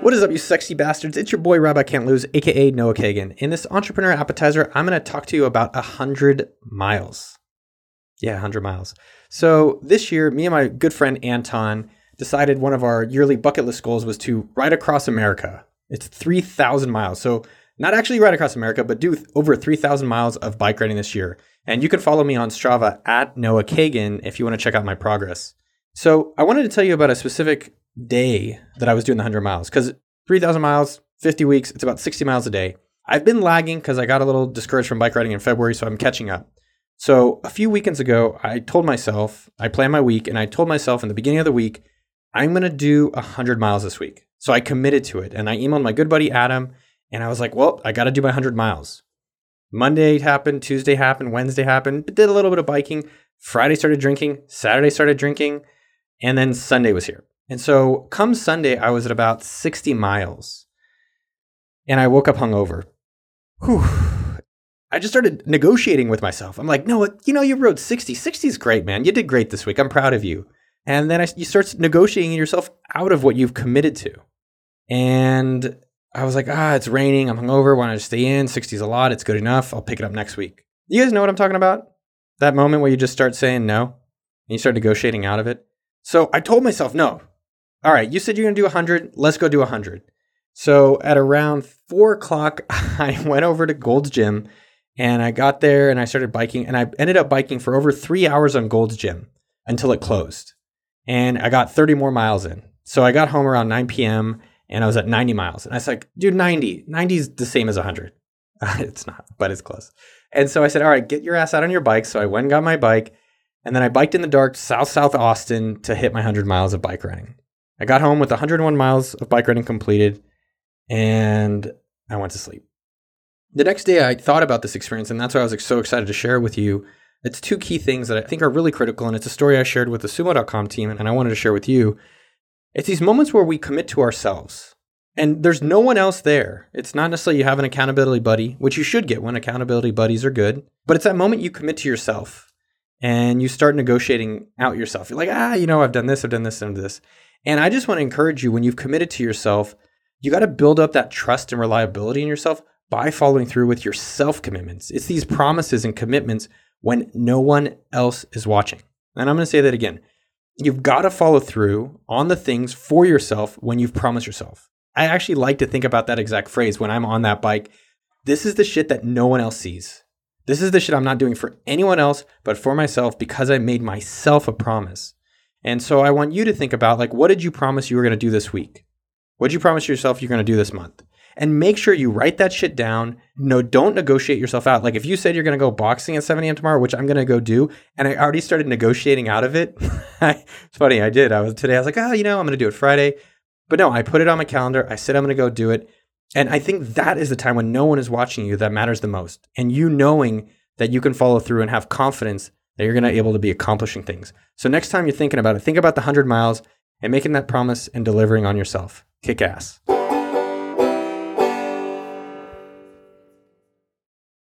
What is up, you sexy bastards? It's your boy Rabbi Can't Lose, aka Noah Kagan. In this entrepreneur appetizer, I'm going to talk to you about 100 miles. Yeah, 100 miles. So this year, me and my good friend Anton decided one of our yearly bucket list goals was to ride across America. It's 3,000 miles. So not actually ride across America, but do over 3,000 miles of bike riding this year. And you can follow me on Strava at Noah Kagan if you want to check out my progress. So I wanted to tell you about a specific day that I was doing the 100 miles because 3,000 miles, 50 weeks, it's about 60 miles a day. I've been lagging because I got a little discouraged from bike riding in February, so I'm catching up. So a few weekends ago, I told myself, I planned my week, and I told myself in the beginning of the week, I'm going to do 100 miles this week. So I committed to it, and I emailed my good buddy Adam, and I was like, well, I got to do my 100 miles. Monday happened, Tuesday happened, Wednesday happened, did a little bit of biking. Friday started drinking, Saturday started drinking, and then Sunday was here. And so come Sunday, I was at about 60 miles and I woke up hungover. Whew. I just started negotiating with myself. I'm like, no, you know, you rode 60. 60 is great, man. You did great this week. I'm proud of you. And then I, you start negotiating yourself out of what you've committed to. And I was like, ah, it's raining. I'm hungover. Why don't I just stay in? 60 is a lot. It's good enough. I'll pick it up next week. You guys know what I'm talking about? That moment where you just start saying no and you start negotiating out of it. So I told myself, no, all right, you said you're going to do 100. Let's go do 100. So at around four o'clock, I went over to Gold's Gym and I got there and I started biking and I ended up biking for over three hours on Gold's Gym until it closed. And I got 30 more miles in. So I got home around 9 p.m. and I was at 90 miles. And I was like, dude, 90. 90 is the same as 100. it's not, but it's close. And so I said, all right, get your ass out on your bike. So I went and got my bike. And then I biked in the dark south south Austin to hit my 100 miles of bike riding. I got home with 101 miles of bike riding completed and I went to sleep. The next day, I thought about this experience, and that's why I was so excited to share it with you. It's two key things that I think are really critical, and it's a story I shared with the sumo.com team, and I wanted to share with you. It's these moments where we commit to ourselves, and there's no one else there. It's not necessarily you have an accountability buddy, which you should get when accountability buddies are good, but it's that moment you commit to yourself and you start negotiating out yourself. You're like, ah, you know, I've done this, I've done this, and this. And I just want to encourage you when you've committed to yourself, you got to build up that trust and reliability in yourself by following through with your self commitments. It's these promises and commitments when no one else is watching. And I'm going to say that again. You've got to follow through on the things for yourself when you've promised yourself. I actually like to think about that exact phrase when I'm on that bike. This is the shit that no one else sees. This is the shit I'm not doing for anyone else, but for myself because I made myself a promise. And so I want you to think about like, what did you promise you were going to do this week? What did you promise yourself you're going to do this month? And make sure you write that shit down. No, don't negotiate yourself out. Like if you said you're going to go boxing at 7 a.m. tomorrow, which I'm going to go do, and I already started negotiating out of it. it's funny, I did. I was today. I was like, oh, you know, I'm going to do it Friday. But no, I put it on my calendar. I said I'm going to go do it. And I think that is the time when no one is watching you that matters the most. And you knowing that you can follow through and have confidence that you're going to be able to be accomplishing things. So next time you're thinking about it, think about the 100 miles and making that promise and delivering on yourself. Kick ass.